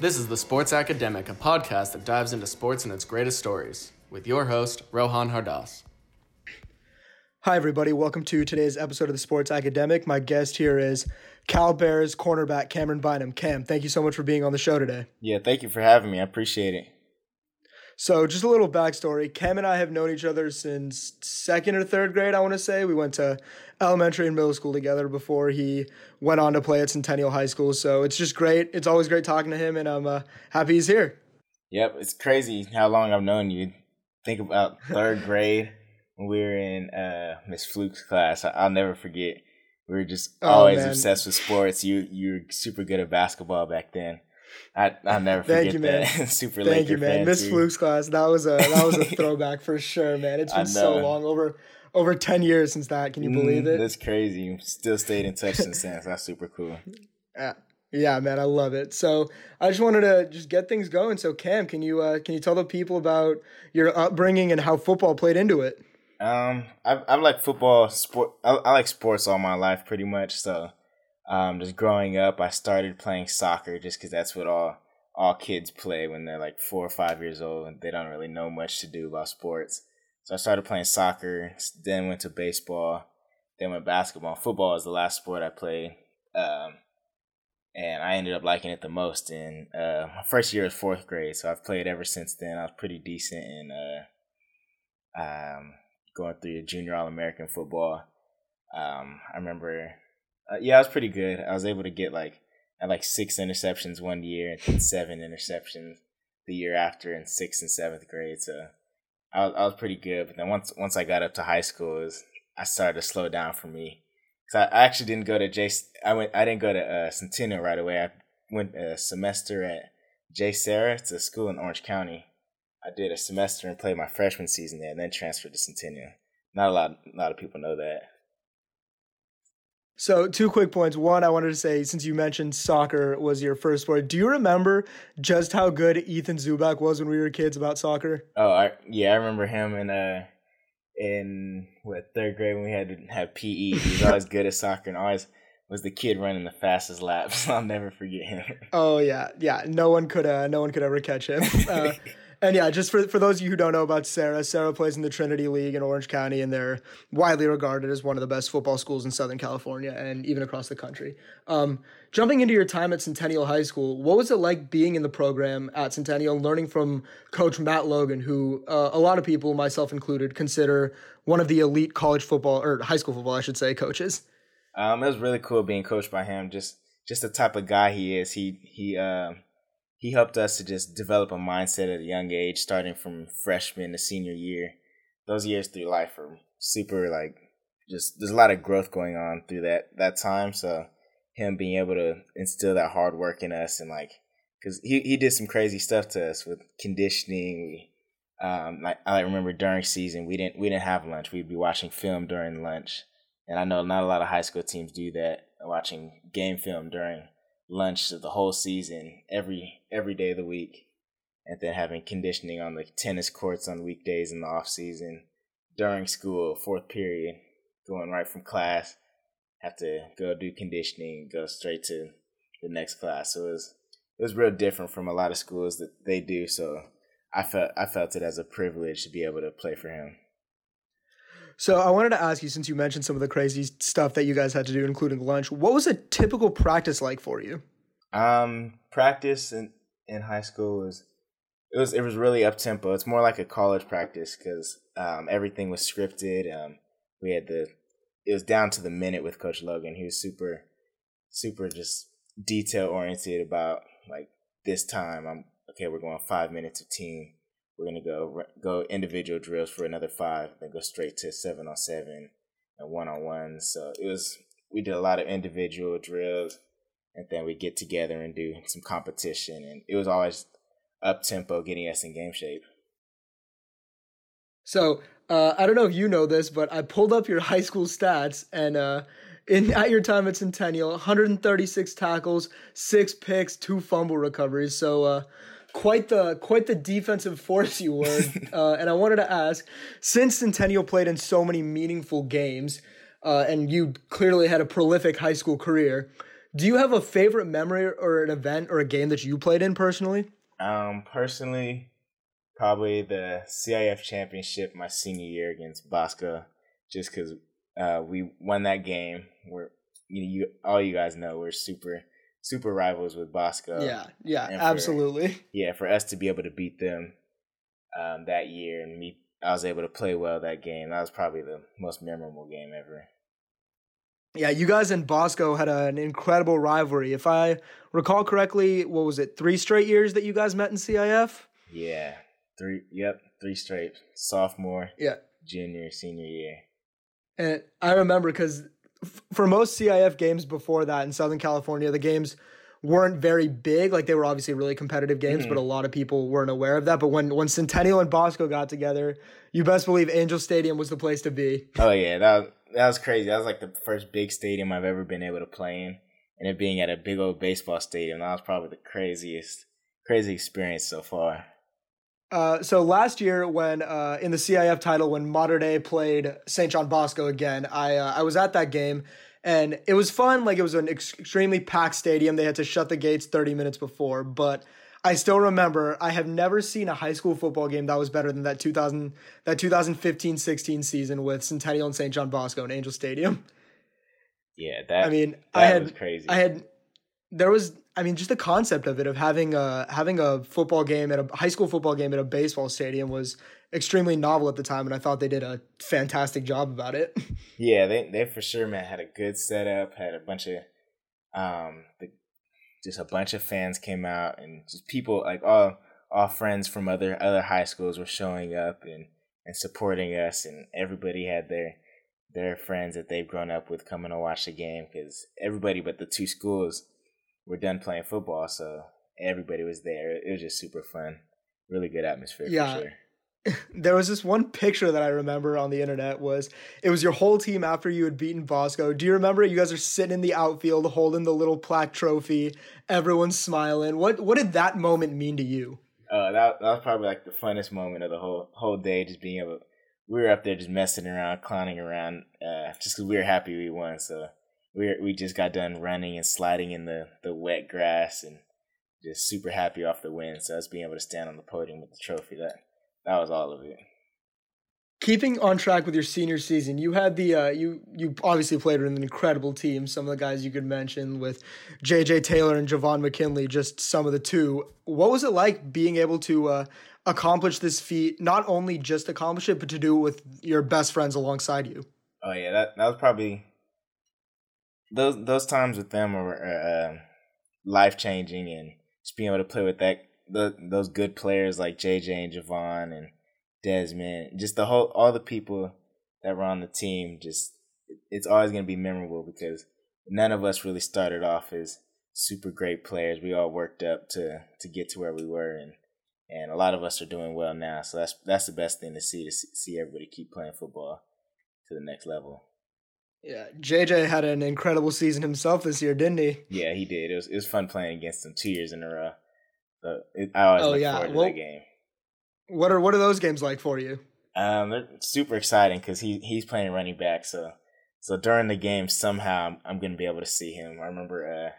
This is The Sports Academic, a podcast that dives into sports and its greatest stories, with your host, Rohan Hardas. Hi, everybody. Welcome to today's episode of The Sports Academic. My guest here is Cal Bears cornerback Camryn Bynum. Cam, thank you so much for being on the show today. Yeah, thank you for having me. I appreciate it. So, just a little backstory. Cam and I have known each other since second or third grade, I want to say. We went to elementary and middle school together before he went on to play at Centennial High School. So, it's just great. It's always great talking to him, and I'm uh, happy he's here. Yep, it's crazy how long I've known you. Think about third grade when we were in uh, Miss Fluke's class. I'll never forget. We were just oh, always man. obsessed with sports. You you were super good at basketball back then. I I'll never forget Thank you, man. that. Super Thank Laker you, man. Miss Fluke's class. That was a that was a throwback for sure, man. It's been so long over over ten years since that. Can you believe it? That's crazy. You still stayed in touch since then. That's super cool. Yeah. Yeah, man, I love it. So I just wanted to just get things going. So Cam, can you uh, can you tell the people about your upbringing and how football played into it? Um, I I like football sport. I, I like sports all my life, pretty much. So um, just growing up, I started playing soccer just because that's what all all kids play when they're like four or five years old and they don't really know much to do about sports. So I started playing soccer, then went to baseball, then went basketball. Football is the last sport I played, um, and I ended up liking it the most. In uh, my first year was fourth grade, so I've played ever since then. I was pretty decent in uh, um, going through junior All American football. Um, I remember uh, yeah, I was pretty good. I was able to get like I like six interceptions one year and then seven interceptions the year after in sixth and seventh grade. So I was, I was pretty good. But then once once I got up to high school, was, I started to slow down for me. Cause I, I actually didn't go to J. I went. I didn't go to uh, Centennial right away. I went a semester at JSerra. It's a school in Orange County. I did a semester and played my freshman season there, and then transferred to Centennial. Not a lot. A lot of people know that. So, two quick points. One, I wanted to say, since you mentioned soccer was your first sport, do you remember just how good Ethan Zubak was when we were kids about soccer? Oh, I, yeah, I remember him in uh in what third grade when we had to have PE. He was always good at soccer and always was the kid running the fastest laps. I'll never forget him. Oh yeah, yeah. No one could uh, no one could ever catch him. Uh, and yeah, just for for those of you who don't know about Serra, Serra plays in the Trinity League in Orange County, and they're widely regarded as one of the best football schools in Southern California and even across the country. Um, jumping into your time at Centennial High School, what was it like being in the program at Centennial, learning from Coach Matt Logan, who uh, a lot of people, myself included, consider one of the elite college football or high school football, I should say, coaches? Um, it was really cool being coached by him. Just just the type of guy he is. He he. Uh he helped us to just develop a mindset at a young age, starting from freshman to senior year. Those years through life are super like just there's a lot of growth going on through that that time. So him being able to instill that hard work in us and like because he, he did some crazy stuff to us with conditioning. We, um, like I remember during season we didn't we didn't have lunch. We'd be watching film during lunch, and I know not a lot of high school teams do that, watching game film during lunch of the whole season every every day of the week. And then having conditioning on the tennis courts on weekdays in the off season. During school fourth period going right from class have to go do conditioning go straight to the next class. So it was it was real different from a lot of schools that they do. So i felt i felt it as a privilege to be able to play for him so I wanted to ask you, since you mentioned some of the crazy stuff that you guys had to do, including lunch, what was a typical practice like for you? Um, practice in in high school was it was it was really up tempo. It's more like a college practice because um, everything was scripted. Um, we had the it was down to the minute with Coach Logan. He was super super just detail oriented about like this time. I'm okay. We're going five minutes of team we're gonna go go individual drills for another five, then go straight to seven on seven and one on one. So it was we did a lot of individual drills, and then we get together and do some competition, and it was always up tempo, getting us in game shape. So uh, I don't know if you know this, but I pulled up your high school stats, and uh, in at your time at Centennial, 136 tackles, six picks, two fumble recoveries. So uh, quite the quite the defensive force you were. uh, and I wanted to ask, since Centennial played in so many meaningful games, uh, and you clearly had a prolific high school career, Do you have a favorite memory or an event or a game that you played in personally? Um, personally, probably the CIF championship my senior year against Bosco, just because uh, we won that game. We're you, you all you guys know we're super super rivals with Bosco. Yeah, yeah, for- absolutely. Yeah, for us to be able to beat them um, that year and me, I was able to play well that game. That was probably the most memorable game ever. Yeah, you guys and Bosco had an incredible rivalry. If I recall correctly, what was it? Three straight years that you guys met in CIF. Yeah, three. Yep, three straight. Sophomore, Yeah, junior, senior year. And I remember because for most CIF games before that in Southern California, the games weren't very big. Like they were obviously really competitive games, but mm-hmm. a lot of people weren't aware of that. But when when Centennial and Bosco got together, you best believe Angel Stadium was the place to be. Oh yeah, that was, that was crazy. That was like the first big stadium I've ever been able to play in, and it being at a big old baseball stadium. That was probably the craziest, crazy experience so far. Uh, so last year, when uh, in the CIF title, when Dei played St. John Bosco again, I uh, I was at that game, and it was fun. Like it was an ex- extremely packed stadium. They had to shut the gates thirty minutes before, but I still remember. I have never seen a high school football game that was better than that two thousand that 2015-16 season with Centennial and St. John Bosco in Angel Stadium. Yeah, that. I mean, I had was crazy. I had there was I mean just the concept of it of having a having a football game at a high school football game at a baseball stadium was extremely novel at the time and I thought they did a fantastic job about it. Yeah, they they for sure man had a good setup. Had a bunch of um the, just a bunch of fans came out and just people like all all friends from other other high schools were showing up and and supporting us and everybody had their their friends that they've grown up with coming to watch the game because everybody but the two schools were done playing football so everybody was there it was just super fun really good atmosphere Yeah. for sure there was this one picture that I remember on the internet was it was your whole team after you had beaten Bosco. Do you remember it? You guys are sitting in the outfield holding the little plaque trophy. Everyone's smiling. What what did that moment mean to you? Uh, that that was probably like the funnest moment of the whole whole day. Just being able, we were up there just messing around, clowning around, uh, just because we were happy we won. So we we just got done running and sliding in the the wet grass and just super happy off the win. So us being able to stand on the podium with the trophy that that was all of it. keeping on track with your senior season, you had the uh, you you obviously played with an incredible team. Some of the guys you could mention with J.J. Taylor and Javon McKinley, just some of the two. What was it like being able to uh, accomplish this feat? Not only just accomplish it, but to do it with your best friends alongside you. Oh yeah, that that was probably those those times with them were uh, life changing, and just being able to play with that the, those good players like JJ and Javon and Desmond, just the whole all the people that were on the team. Just it's always gonna be memorable because none of us really started off as super great players. We all worked up to to get to where we were, and and a lot of us are doing well now. So that's that's the best thing to see to see everybody keep playing football to the next level. Yeah, JJ had an incredible season himself this year, didn't he? Yeah, he did. It was it was fun playing against him two years in a row. So it, I always Oh, look yeah. forward to Well- that game. What are what are those games like for you? Um, they're super exciting because he he's playing running back. So so during the game, somehow I'm, I'm gonna be able to see him. I remember uh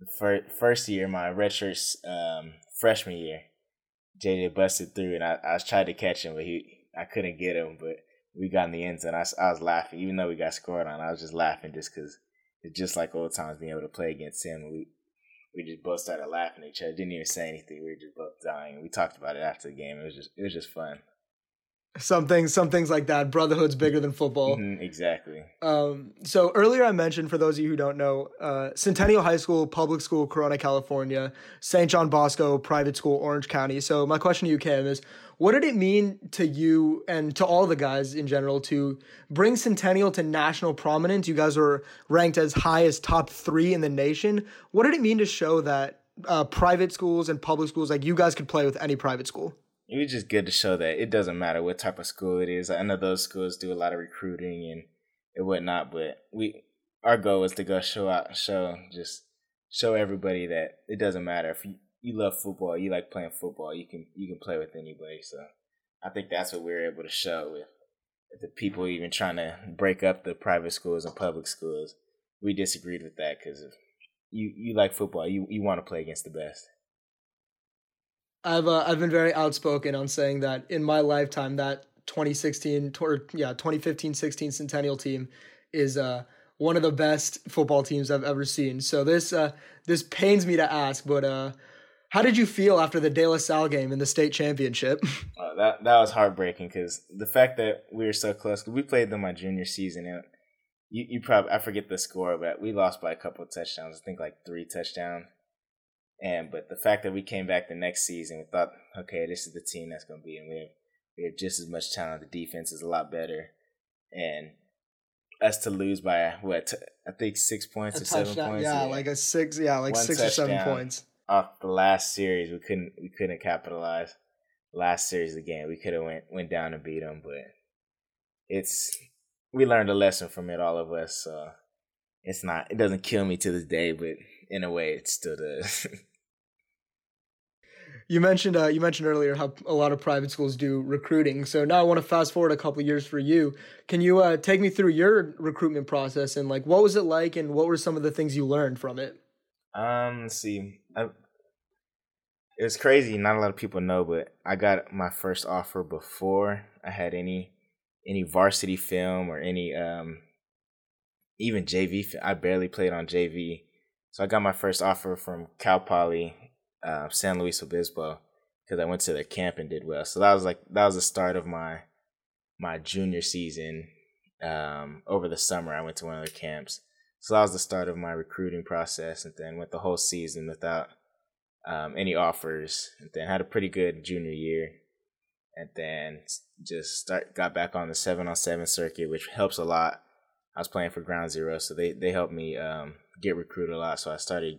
the fir- first year, my redshirt um freshman year, JJ busted through, and I I tried to catch him, but he I couldn't get him. But we got in the end zone. I was laughing, even though we got scored on. I was just laughing just because it's just like old times being able to play against him. We we just both started laughing at each other. Didn't even say anything. We were just both dying. We talked about it after the game. It was just it was just fun. Some things, some things like that. Brotherhood's bigger than football. Mhm, exactly. Um, so earlier I mentioned, for those of you who don't know, uh, Centennial High School, public school, Corona, California, St. John Bosco, private school, Orange County. So my question to you, Cam, is what did it mean to you and to all the guys in general to bring Centennial to national prominence? You guys were ranked as high as top three in the nation. What did it mean to show that uh, private schools and public schools, like you guys could play with any private school? It was just good to show that it doesn't matter what type of school it is. I know those schools do a lot of recruiting and and whatnot, but we our goal is to go show out, show just show everybody that it doesn't matter if you, you love football, you like playing football, you can you can play with anybody. So I think that's what we're able to show with, the people even trying to break up the private schools and public schools. We disagreed with that because you you like football. You you want to play against the best. I've uh, I've been very outspoken on saying that in my lifetime that 2016 or yeah 2015-16 Centennial team is uh one of the best football teams I've ever seen. So this uh this pains me to ask, but uh how did you feel after the De La Salle game in the state championship? Uh, that that was heartbreaking because the fact that we were so close. We played them my junior season, and you you probably I forget the score, but we lost by a couple of touchdowns. I think like three touchdowns. And but the fact that we came back the next season, we thought, okay, this is the team that's going to be, and we have we have just as much talent. The defense is a lot better, and us to lose by what I think six points a or seven points. Yeah, like a six. Yeah, like One six or seven points. Off the last series. We couldn't we couldn't capitalize. Last series game, we could have went went down and beat them, but it's we learned a lesson from it, all of us. So it's not it doesn't kill me to this day, but in a way, it still does. You mentioned uh, you mentioned earlier how a lot of private schools do recruiting. So now I want to fast forward a couple years for you. Can you uh, take me through your recruitment process and like what was it like and what were some of the things you learned from it? Um, let's see. I, it was crazy. Not a lot of people know, but I got my first offer before I had any any varsity film or any um even JV. I barely played on JV, so I got my first offer from Cal Poly, uh, San Luis Obispo, because I went to their camp and did well. So that was like that was the start of my my junior season. Um, over the summer, I went to one of their camps. So that was the start of my recruiting process, and then went the whole season without um, any offers, and then had a pretty good junior year, and then just start got back on the seven on seven circuit, which helps a lot. I was playing for Ground Zero, so they they helped me um, get recruited a lot. So I started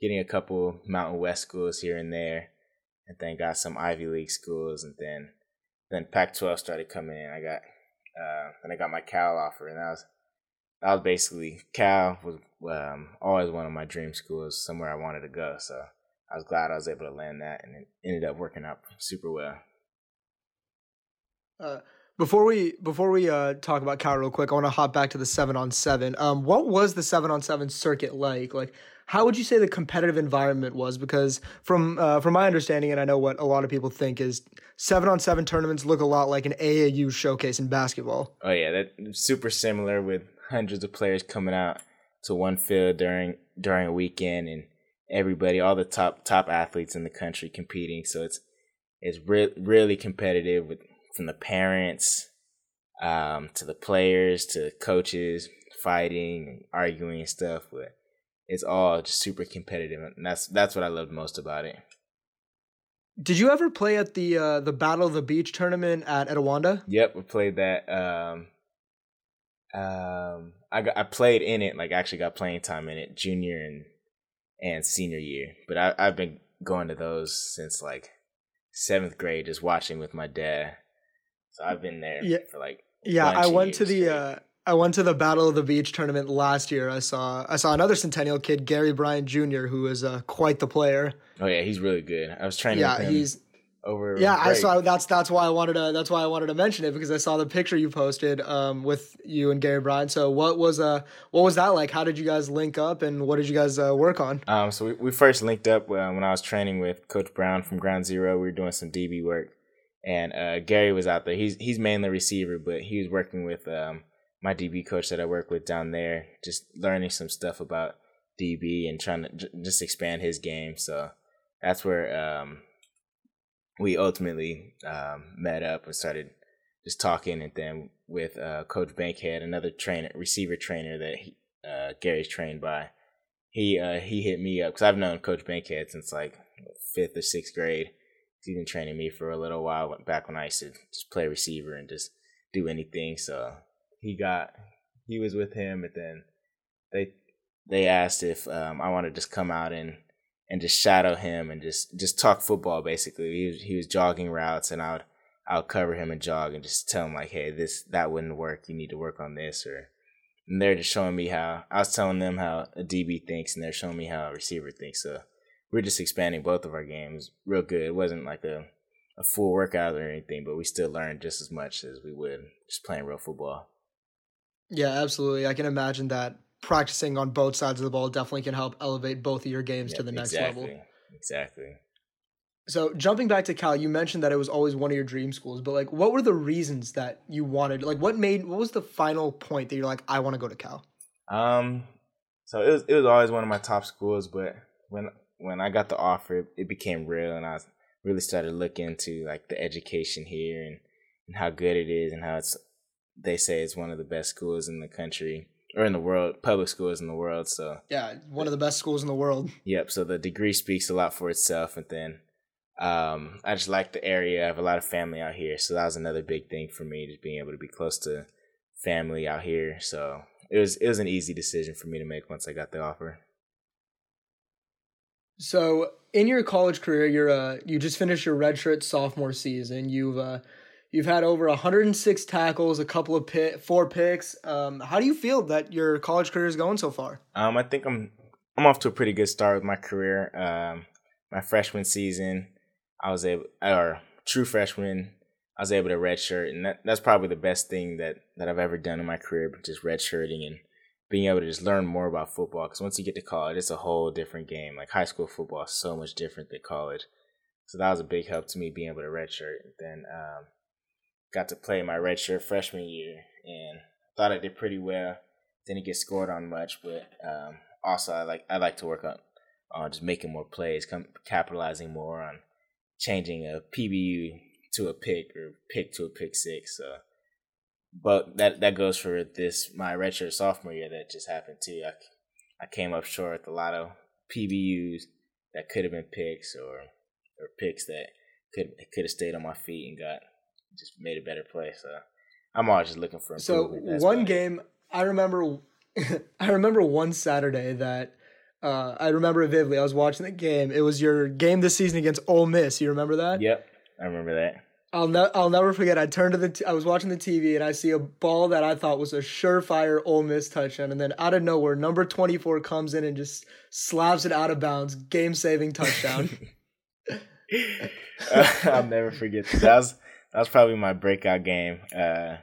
getting a couple Mountain West schools here and there, and then got some Ivy League schools, and then then Pac-12 started coming in. I got uh, I got my Cal offer, and that was that was basically Cal was um, always one of my dream schools, somewhere I wanted to go. So I was glad I was able to land that, and it ended up working out super well. Uh, before we before we uh, talk about Cal real quick, I want to hop back to the seven on seven. Um, what was the seven on seven circuit like? Like, how would you say the competitive environment was? Because from uh, from my understanding, and I know what a lot of people think is seven on seven tournaments look a lot like an AAU showcase in basketball. Oh yeah, that super similar with hundreds of players coming out to one field during during a weekend, and everybody, all the top top athletes in the country competing. So it's it's re- really competitive with from the parents um, to the players to coaches fighting and arguing and stuff, but it's all just super competitive, and that's that's what I loved most about it. Did you ever play at the uh, the Battle of the Beach tournament at Etiwanda? Yep, we played that. Um, um, I got I played in it, like actually got playing time in it, junior and and senior year. But I I've been going to those since like seventh grade, just watching with my dad. So I've been there Yeah. for like Yeah, I went to the straight. uh, I went to the Battle of the Beach tournament last year. I saw I saw another Centennial kid, Gary Bryant Jr., who is uh, quite the player. Oh yeah, he's really good. I was training Yeah, he's over. yeah. I break. saw that's that's why I wanted to that's why I wanted to mention it because I saw the picture you posted um, with you and Gary Bryant. So what was uh what was that like? How did you guys link up and what did you guys uh, work on? Um, so we, we first linked up uh, when I was training with Coach Brown from Ground Zero. We were doing some DB work, and uh, Gary was out there. He's he's mainly receiver, but he was working with um, my DB coach that I work with down there, just learning some stuff about DB and trying to j- just expand his game. So that's where um, we ultimately um, met up and started just talking, and then with uh, Coach Bankhead, another trainer, receiver trainer that he, uh, Gary's trained by he uh he hit me up because I've known Coach Bankhead since like fifth or sixth grade. He's been training me for a little while back when I used to just play receiver and just do anything. So he got he was with him, and then they they asked if um I wanted to just come out and and just shadow him and just just talk football basically. He was he was jogging routes and I would I would cover him and jog and just tell him like, hey, this that wouldn't work. You need to work on this or and they're just showing me how I was telling them how a DB thinks, and they're showing me how a receiver thinks. So we're just expanding both of our games real good. It wasn't like a a full workout or anything, but we still learned just as much as we would just playing real football. Yeah, absolutely. I can imagine that practicing on both sides of the ball definitely can help elevate both of your games Yep, to the next exactly, level. Exactly. So jumping back to Cal, you mentioned that it was always one of your dream schools, but like what were the reasons that you wanted like what made what was the final point that you're like, I want to go to Cal? Um, so it was it was always one of my top schools, but when when I got the offer, it, it became real, and I really started looking into like the education here and, and how good it is, and how it's they say it's one of the best schools in the country or in the world, public schools in the world. So Yeah, one of the best schools in the world. Yep. So the degree speaks a lot for itself, and then um, I just like the area. I have a lot of family out here, so that was another big thing for me, just being able to be close to family out here. So it was it was an easy decision for me to make once I got the offer. So in your college career, you're uh you just finished your redshirt sophomore season. You've uh you've had over 106 tackles, a couple of pit, four picks. Um, how do you feel that your college career is going so far? Um, I think I'm I'm off to a pretty good start with my career. Um, my freshman season, I was able, or true freshman, I was able to redshirt, and that, that's probably the best thing that that I've ever done in my career, just redshirting and being able to just learn more about football. Because once you get to college, it's a whole different game. Like high school football is so much different than college, so that was a big help to me being able to redshirt. Then um, got to play my redshirt freshman year, and thought I did pretty well. Didn't get scored on much, but um, also I like I like to work on just making more plays, come, capitalizing more on changing a PBU to a pick or pick to a pick six. So, but that that goes for this my redshirt sophomore year that just happened too. I I came up short with a lot of PBUs that could have been picks or or picks that could could have stayed on my feet and got just made a better play. So I'm always just looking for So one game I remember, I remember one Saturday that uh, I remember vividly. I was watching the game. It was your game this season against Ole Miss. You remember that? Yep, I remember that. I'll ne- I'll never forget. I turned to the. T- I was watching the TV and I see a ball that I thought was a surefire Ole Miss touchdown, and then out of nowhere, number twenty four comes in and just slaps it out of bounds, game saving touchdown. I'll never forget that. That was that was probably my breakout game. Uh,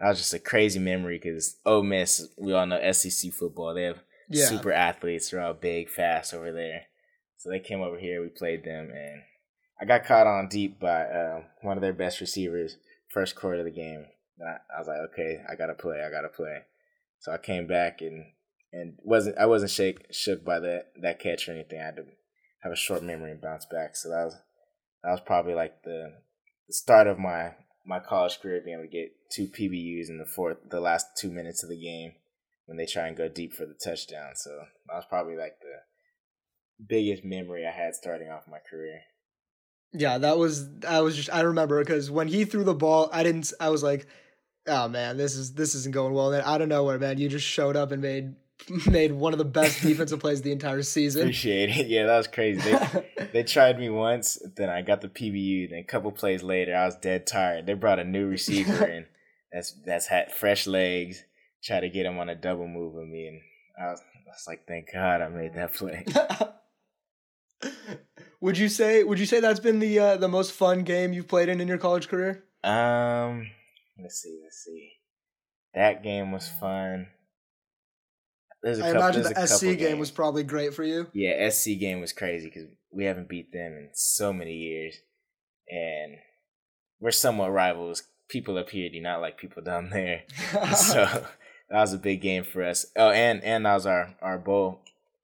that was just a crazy memory because Ole Miss, we all know SEC football. They have Yeah. super athletes. They're all big, fast over there. So they came over here. We played them, and I got caught on deep by uh, one of their best receivers. First quarter of the game, I, I was like, okay, I gotta play. I gotta play. So I came back and and wasn't I wasn't shake shook by that that catch or anything. I had to have a short memory and bounce back. So that was that was probably like the the start of my my college career being able to get two PBUs in the fourth the last two minutes of the game when they try and go deep for the touchdown. So that was probably like the biggest memory I had starting off my career. yeah, that was. I was just. I remember because when he threw the ball, I didn't. I was like, oh man, this is this isn't going well. Then out of nowhere, man, you just showed up and made made one of the best defensive plays of the entire season. Appreciate it. Yeah, that was crazy. They, they tried me once, then I got the PBU. Then a couple plays later, I was dead tired. They brought a new receiver in that's that's had fresh legs. Try to get him on a double move with me, and I was, I was like, "Thank God I made that play." would you say? Would you say that's been the uh, the most fun game you've played in in your college career? Um, let's see, let's see. That game was fun. There's a I couple. imagine the SC game was probably great for you. Yeah, SC game was crazy because we haven't beat them in so many years, and we're somewhat rivals. People up here do not like people down there, so that was a big game for us. Oh, and and that was our our bowl.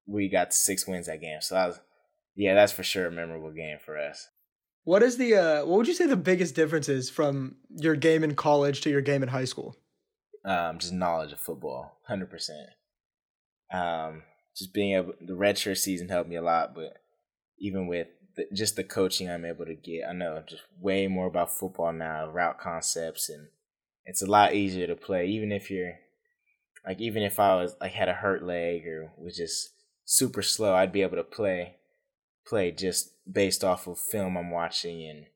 We got six wins that game, so that was yeah, that's for sure a memorable game for us. what is the? Uh, what would you say the biggest difference is from your game in college to your game in high school? um, just knowledge of football, hundred percent. Um, just being able, the redshirt season helped me a lot, but even with the, just the coaching I'm able to get, I know just way more about football now, route concepts, and it's a lot easier to play. Even if you're like, even if I was like had a hurt leg or was just super slow, I'd be able to play, play just based off of film I'm watching and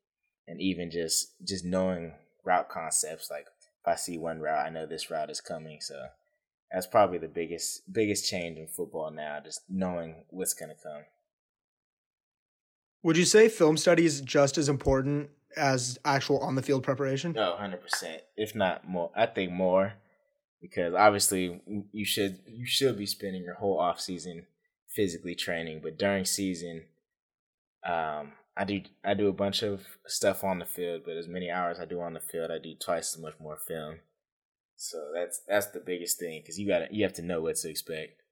and even just just knowing route concepts like if I see one route, I know this route is coming. So that's probably the biggest biggest change in football now, just knowing what's gonna come. Would you say film study is just as important as actual on the field preparation? No, hundred percent. If not more, I think more. because obviously you should you should be spending your whole off season physically training, but during season, um, I do I do a bunch of stuff on the field, but as many hours I do on the field, I do twice as much more film. So that's that's the biggest thing because you got you have to know what to expect.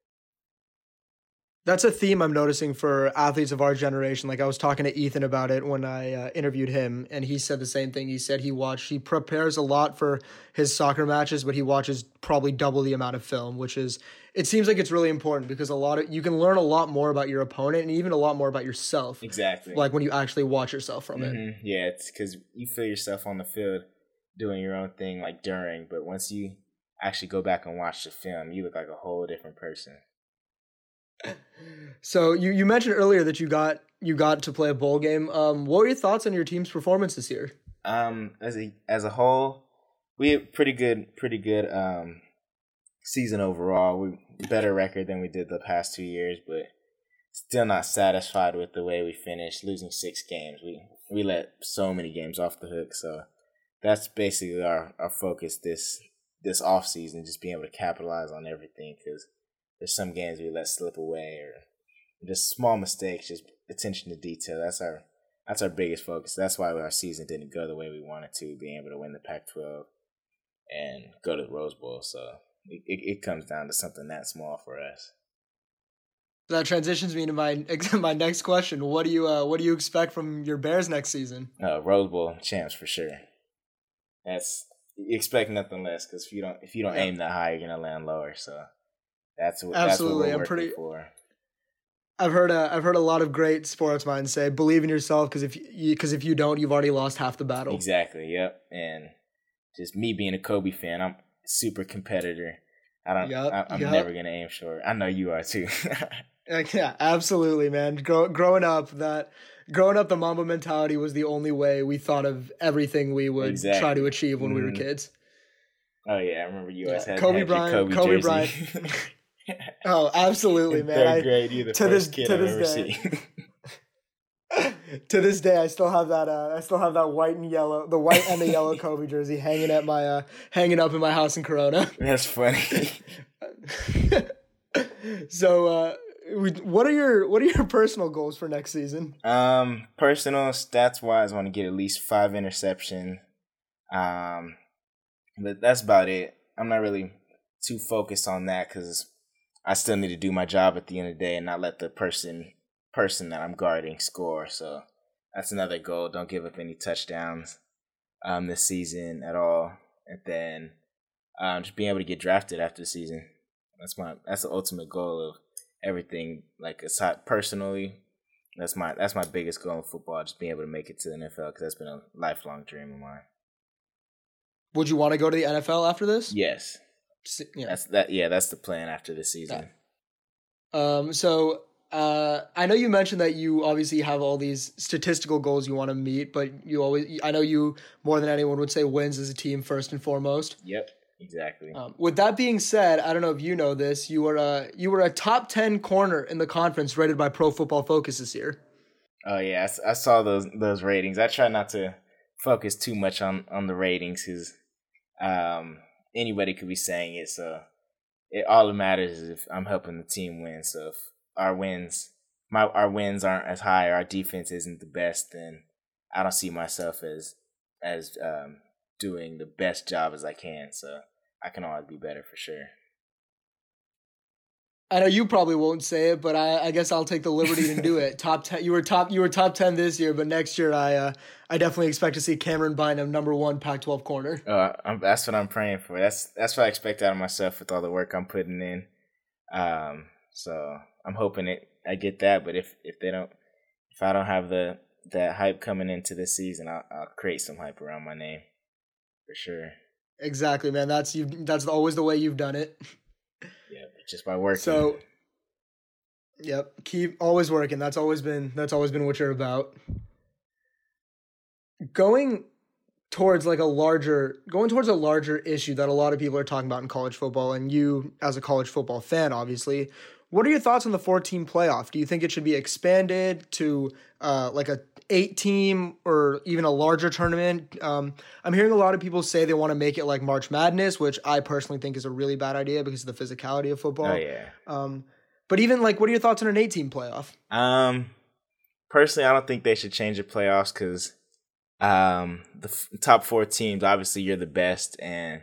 That's a theme I'm noticing for athletes of our generation. Like I was talking to Ethan about it when I uh, interviewed him, and he said the same thing. He said he watched, he prepares a lot for his soccer matches, but he watches probably double the amount of film, which is, it seems like it's really important because a lot of you can learn a lot more about your opponent and even a lot more about yourself. Exactly. Like when you actually watch yourself from mm-hmm. it. Yeah, it's because you feel yourself on the field doing your own thing like during, but once you actually go back and watch the film, you look like a whole different person. So you, you mentioned earlier that you got you got to play a bowl game. Um, what were your thoughts on your team's performance this year? Um, as a as a whole, we had pretty good pretty good um season overall. We better record than we did the past two years, but still not satisfied with the way we finished, losing six games. We we let so many games off the hook, so that's basically our our focus this this off season, just being able to capitalize on everything because there's some games we let slip away or just small mistakes, just attention to detail. That's our that's our biggest focus. That's why our season didn't go the way we wanted to, being able to win the Pac-12 and go to the Rose Bowl. So it, it, it comes down to something that small for us. That transitions me to my my next question. What do you uh, what do you expect from your Bears next season? Uh, Rose Bowl champs for sure. That's expect nothing less because if you don't if you don't yeah. aim that high, you're gonna land lower. So that's what absolutely. That's what I'm pretty. For. I've heard a, I've heard a lot of great sports minds say believe in yourself because if you because if you don't, you've already lost half the battle. Exactly. Yep. And just me being a Kobe fan, I'm super competitor. I don't. Yep, I, am yep. never gonna aim short. I know you are too. yeah, absolutely, man. Grow, growing up, that growing up, the Mamba mentality was the only way we thought of everything we would exactly. try to achieve when mm-hmm. we were mm-hmm. kids. Oh yeah, I remember you always yeah. had Kobe Bryant. Kobe, Kobe Bryant. oh, absolutely, man. Third grade, you the to first this, kid to this I've day. to this day, I still have that. Uh, I still have that white and yellow, the white and the yellow Kobe jersey hanging at my, uh, hanging up in my house in Corona. That's funny. so, uh, what are your what are your personal goals for next season? Um, personal stats wise, I want to get at least five interception. Um, but that's about it. I'm not really too focused on that because I still need to do my job at the end of the day and not let the person person that I'm guarding score. So that's another goal. Don't give up any touchdowns um, this season at all, and then um, just being able to get drafted after the season. That's my that's the ultimate goal of everything. Like aside personally, that's my that's my biggest goal in football. Just being able to make it to the NFL because that's been a lifelong dream of mine. Would you want to go to the NFL after this? Yes. Yeah. That's that. Yeah, that's the plan after this season. Yeah. Um. So, uh, I know you mentioned that you obviously have all these statistical goals you want to meet, but you always, I know you more than anyone would say wins as a team first and foremost. Yep. Exactly. Um, with that being said, I don't know if you know this. You were a you were a top ten corner in the conference rated by Pro Football Focus this year. Oh yeah, I, I saw those those ratings. I try not to focus too much on on the ratings because um, anybody could be saying it. So it all that matters is if I'm helping the team win. So if our wins, my our wins aren't as high, or our defense isn't the best, then I don't see myself as as um, doing the best job as I can. So I can always be better for sure. I know you probably won't say it, but I, I guess I'll take the liberty to do it. top ten, you were top, you were top ten this year, but next year I, uh, I definitely expect to see Camryn Bynum number one Pac-12 corner. Uh, that's what I'm praying for. That's that's what I expect out of myself with all the work I'm putting in. Um, so I'm hoping it, I get that. But if if they don't, if I don't have the that hype coming into this season, I'll, I'll create some hype around my name for sure. Exactly, man. That's you. That's always the way you've done it. Yeah, just by working. So, yep, keep always working. That's always been that's always been what you're about. Going towards like a larger going towards a larger issue that a lot of people are talking about in college football and you as a college football fan obviously what are your thoughts on the four team playoff? Do you think it should be expanded to uh, like a eight team or even a larger tournament? Um, I'm hearing a lot of people say they want to make it like March Madness, which I personally think is a really bad idea because of the physicality of football. Oh yeah. Um, but even like, what are your thoughts on an eight team playoff? Um, personally, I don't think they should change the playoffs because um, the f- top four teams, obviously, you're the best, and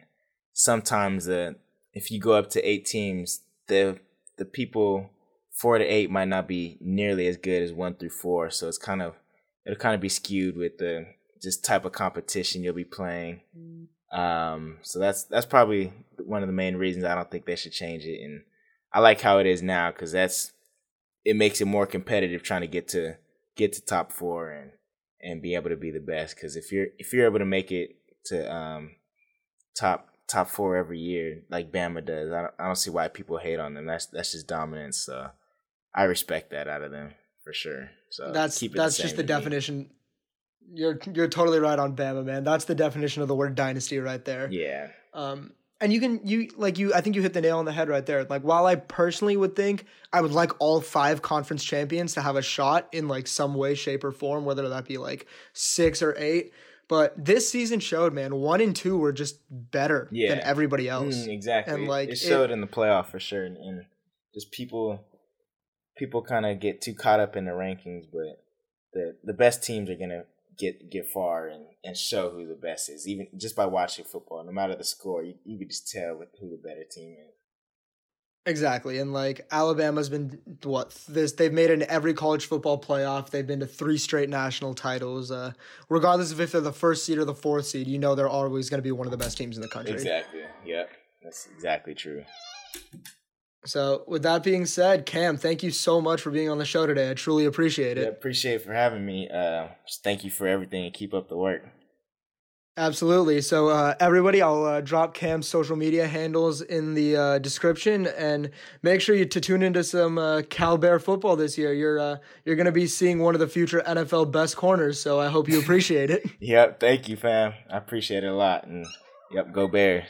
sometimes the if you go up to eight teams, the the people four to eight might not be nearly as good as one through four. So it's kind of it'll kind of be skewed with the just type of competition you'll be playing. Um, so that's that's probably one of the main reasons I don't think they should change it. And I like how it is now because that's it makes it more competitive trying to get to get to top four and and be able to be the best. Because if you're if you're able to make it to um top top four every year like Bama does, I don't, I don't see why people hate on them. That's that's just dominance. So I respect that out of them for sure. So That's that's the just the to me. definition. You're you're totally right on Bama, man. That's the definition of the word dynasty right there. Yeah. Um, and you can you like you I think you hit the nail on the head right there. Like while I personally would think I would like all five conference champions to have a shot in like some way, shape, or form, whether that be like six or eight. But this season showed, man, one and two were just better Yeah. than everybody else. Mm, exactly. And, like, it it- showed in the playoff for sure, and, and just people, people kind of get too caught up in the rankings, but the the best teams are gonna get get far and, and show who the best is, even just by watching football. No matter the score, you, you can just tell who the better team is. Exactly. And like Alabama's been what this they've made it in every college football playoff. They've been to three straight national titles. Uh, regardless of if they're the first seed or the fourth seed, you know they're always going to be one of the best teams in the country. Exactly. Yep. That's exactly true. So, with that being said, Cam, thank you so much for being on the show today. I truly appreciate Yeah, it. appreciate it for having me. Uh, just thank you for everything and keep up the work. Absolutely. So, uh, everybody, I'll uh, drop Cam's social media handles in the uh, description, and make sure you to tune into some uh, Cal Bear football this year. You're uh, you're going to be seeing one of the future NFL best corners. So, I hope you appreciate it. Yep. Thank you, fam. I appreciate it a lot. And yep, go Bears.